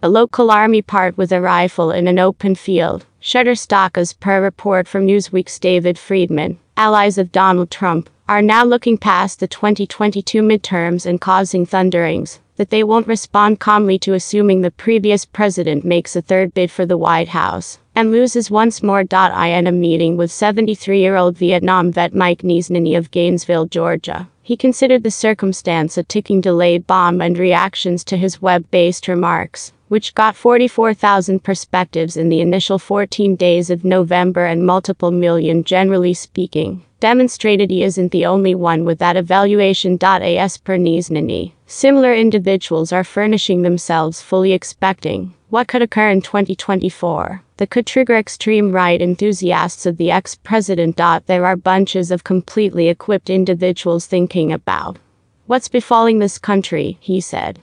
A local army part with a rifle in an open field. Shutterstock as per report from Newsweek's David Friedman. Allies of Donald Trump are now looking past the 2022 midterms and causing thunderings that they won't respond calmly to assuming the previous president makes a third bid for the White House and loses once more. In a meeting with 73 year old Vietnam vet Mike Niesnany of Gainesville, Georgia. He considered the circumstance a ticking delayed bomb and reactions to his web based remarks, which got 44,000 perspectives in the initial 14 days of November and multiple million, generally speaking demonstrated he isn't the only one with that evaluation. As per Niesnany, similar individuals are furnishing themselves fully expecting what could occur in 2024 that could trigger extreme right enthusiasts of the ex president. There are bunches of completely equipped individuals thinking about what's befalling this country, he said.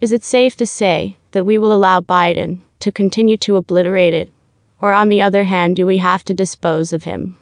Is it safe to say that we will allow Biden to continue to obliterate it? Or on the other hand, do we have to dispose of him?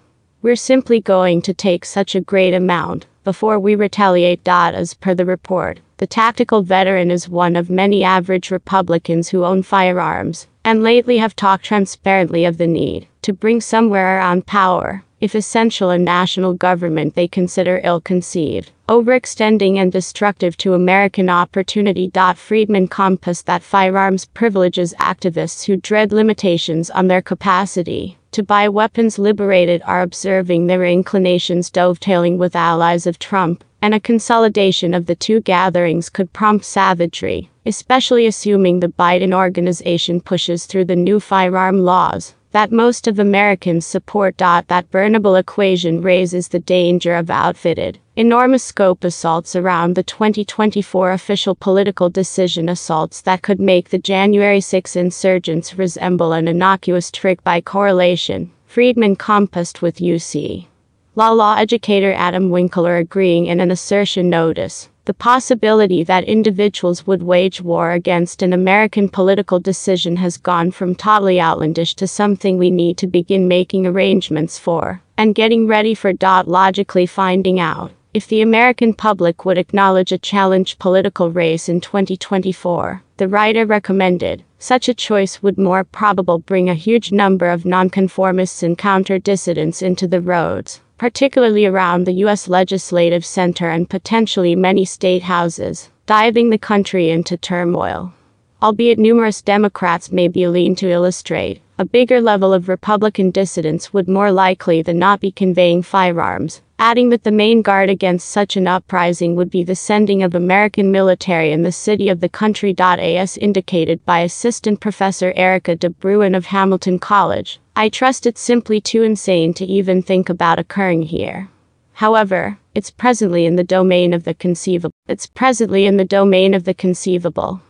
We're simply going to take such a great amount before we retaliate. As per the report, the tactical veteran is one of many average Republicans who own firearms and lately have talked transparently of the need to bring somewhere around power, if essential a national government they consider ill conceived, overextending and destructive to American opportunity. Friedman compassed that firearms privileges activists who dread limitations on their capacity to buy weapons liberated are observing their inclinations dovetailing with allies of Trump, and a consolidation of the two gatherings could prompt savagery, especially assuming the Biden organization pushes through the new firearm laws that most of Americans support. That burnable equation raises the danger of outfitted, enormous scope assaults around the 2024 official political decision assaults that could make the January 6 insurgents resemble an innocuous trick by correlation. Friedman compassed with UC. Law law educator Adam Winkler agreeing in an assertion notice the possibility that individuals would wage war against an American political decision has gone from totally outlandish to something we need to begin making arrangements for and getting ready for. Logically finding out if the American public would acknowledge a challenged political race in 2024. The writer recommended such a choice would more probable bring a huge number of nonconformists and counter dissidents into the roads particularly around the U.S. legislative center and potentially many state houses, diving the country into turmoil. Albeit numerous Democrats may be lean to illustrate, a bigger level of Republican dissidents would more likely than not be conveying firearms, adding that the main guard against such an uprising would be the sending of American military in the city of the country. As indicated by Assistant Professor Erica de Bruin of Hamilton College, I trust it's simply too insane to even think about occurring here. However, it's presently in the domain of the conceivable. It's presently in the domain of the conceivable.